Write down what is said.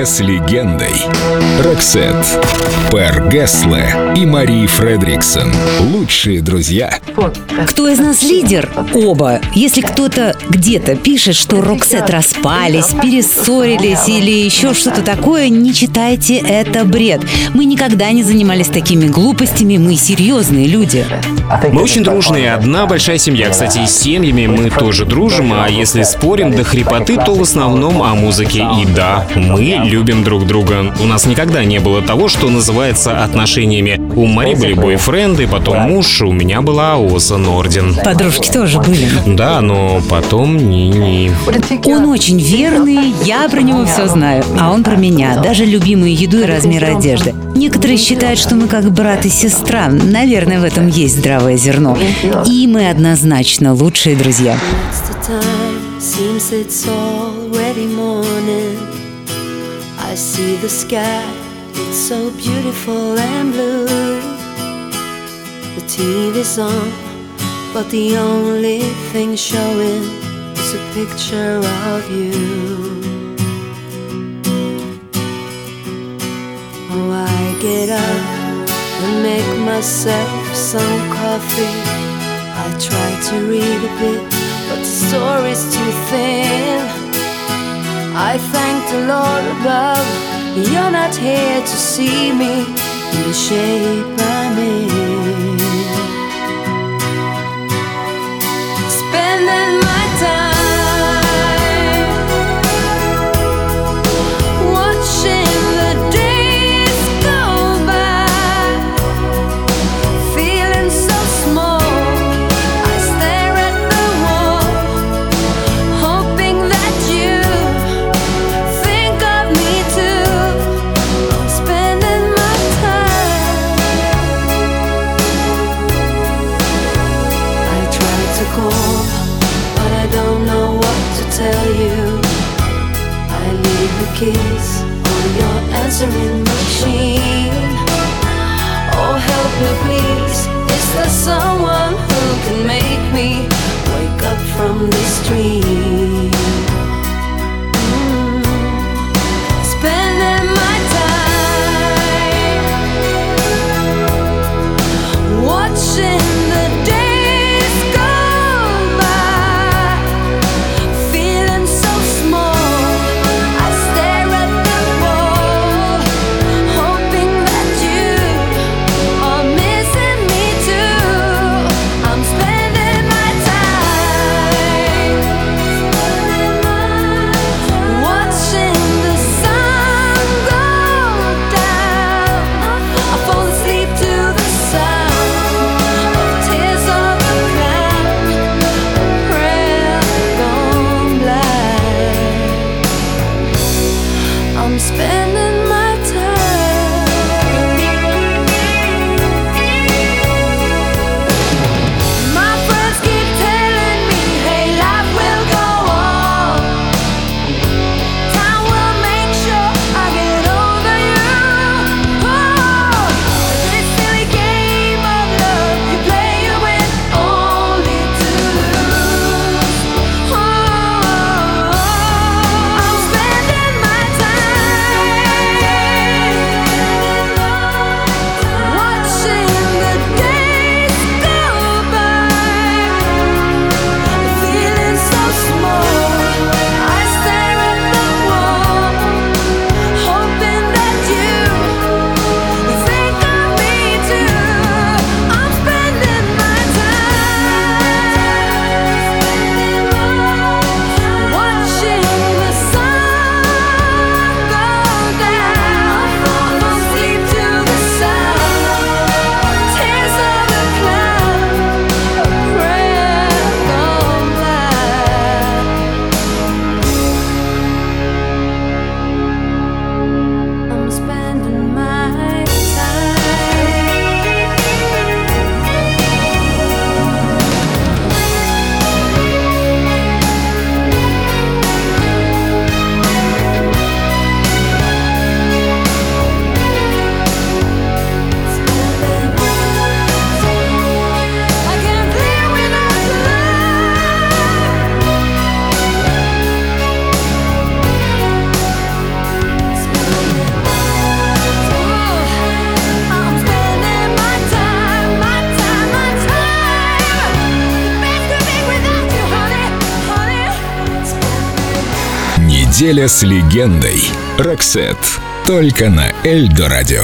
Неделя с легендой. Роксет, Пер Гессле и Мари Фредриксон. Лучшие друзья. Кто из нас лидер? Оба. Если кто-то где-то пишет, что Роксет распались, перессорились или еще что-то такое, не читайте, это бред. Мы никогда не занимались такими глупостями, мы серьезные люди. Мы очень дружные, одна большая семья. Кстати, с семьями мы тоже дружим, а если спорим до хрипоты, то в основном о музыке. И да, мы любим друг друга. У нас никогда не было того, что называется отношениями. У Мари были бойфренды, потом муж, у меня была Оза Норден. Подружки тоже были. Да, но потом ни-ни. Он очень верный, я про него все знаю, а он про меня, даже любимую еду и размер одежды. Некоторые считают, что мы как брат и сестра. Наверное, в этом есть здравое зерно. И мы однозначно лучшие друзья. Seems it's already morning. I see the sky, it's so beautiful and blue. The TV's on, but the only thing showing is a picture of you. Oh, I get up and make myself some coffee. I try to read a bit, but the story's too thin. I thank the Lord above, you're not here to see me in the shape I'm in. The keys on your answering machine. Oh, help me, please. Is there someone who can make me wake up from this dream? Неделя с легендой. Роксет. Только на Эльдо радио.